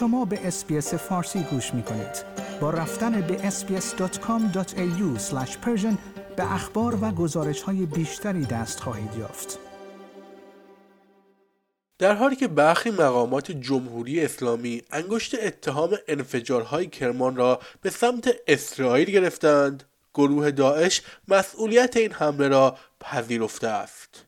شما به اسپیس فارسی گوش می کنید. با رفتن به sbs.com.au به اخبار و گزارش های بیشتری دست خواهید یافت. در حالی که برخی مقامات جمهوری اسلامی انگشت اتهام انفجارهای کرمان را به سمت اسرائیل گرفتند گروه داعش مسئولیت این حمله را پذیرفته است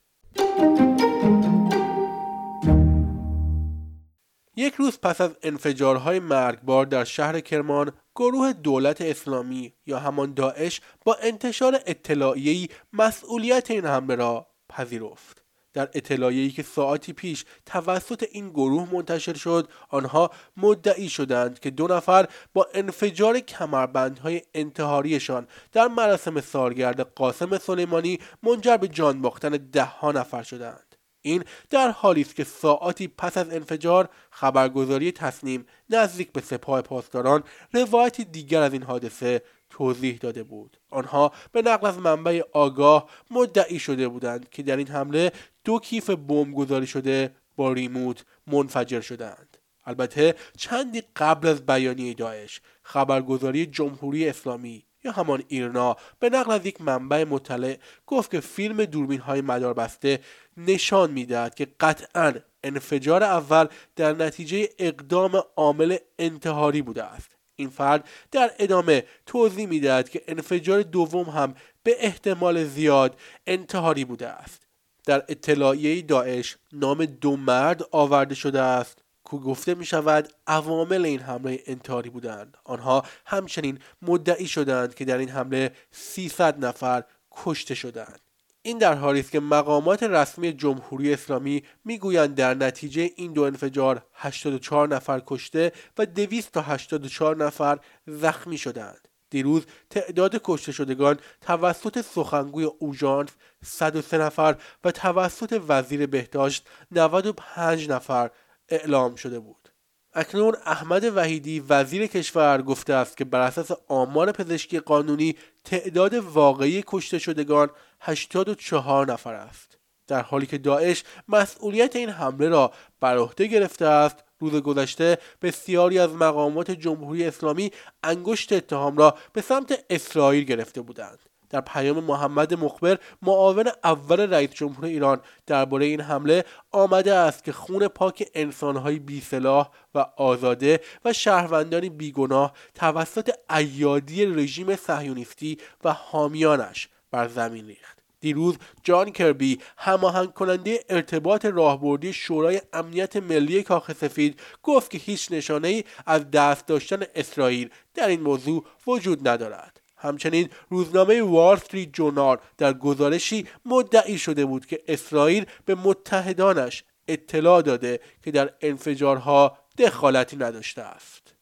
یک روز پس از انفجارهای مرگبار در شهر کرمان گروه دولت اسلامی یا همان داعش با انتشار اطلاعیه‌ای مسئولیت این حمله را پذیرفت. در اطلاعیه‌ای که ساعتی پیش توسط این گروه منتشر شد آنها مدعی شدند که دو نفر با انفجار کمربندهای انتحاریشان در مراسم سالگرد قاسم سلیمانی منجر به جان باختن دهها نفر شدند. این در حالی است که ساعتی پس از انفجار خبرگزاری تصنیم نزدیک به سپاه پاسداران روایتی دیگر از این حادثه توضیح داده بود. آنها به نقل از منبع آگاه مدعی شده بودند که در این حمله دو کیف بمب گذاری شده با ریموت منفجر شدند. البته چندی قبل از بیانیه داعش خبرگزاری جمهوری اسلامی یا همان ایرنا. به نقل از یک منبع مطلع گفت که فیلم دوربین های مداربسته نشان می‌دهد که قطعا انفجار اول در نتیجه اقدام عامل انتحاری بوده است. این فرد در ادامه توضیح می‌دهد که انفجار دوم هم به احتمال زیاد انتحاری بوده است. در اطلاعیه داعش نام دو مرد آورده شده است. گفته می شود عوامل این حمله انتحاری بودند. آنها همچنین مدعی شدند که در این حمله 300 نفر کشته شدند. این در حالی است که مقامات رسمی جمهوری اسلامی می‌گویند در نتیجه این دو انفجار 84 نفر کشته و 200 تا 84 نفر زخمی شدند. دیروز تعداد کشته شدگان توسط سخنگوی اوژانس 103 نفر و توسط وزیر بهداشت 95 نفر اعلام شده بود. اکنون احمد وحیدی وزیر کشور گفته است که بر اساس آمار پزشکی قانونی تعداد واقعی کشته شدگان 84 نفر است. در حالی که داعش مسئولیت این حمله را بر عهده گرفته است روز گذشته بسیاری از مقامات جمهوری اسلامی انگشت اتهام را به سمت اسرائیل گرفته بودند. در پیام محمد مخبر معاون اول رئیس جمهور ایران درباره این حمله آمده است که خون پاک انسانهای بیسلاح و آزاده و شهروندان بیگناه توسط ایادی رژیم صهیونیستی و حامیانش بر زمین ریخت. دیروز جان کربی هماهنگ کننده ارتباط راهبردی شورای امنیت ملی کاخ سفید گفت که هیچ نشانه ای از دست داشتن اسرائیل در این موضوع وجود ندارد. همچنین روزنامه وال استریت در گزارشی مدعی شده بود که اسرائیل به متحدانش اطلاع داده که در انفجارها دخالتی نداشته است.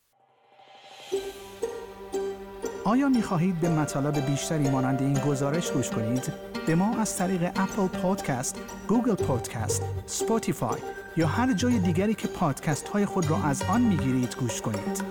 آیا می خواهید به مطالب بیشتری مانند این گزارش گوش کنید؟ به ما از طریق Apple Podcast، Google Podcast، Spotify یا هر جای دیگری که پادکست های خود را از آن می گیرید گوش کنید.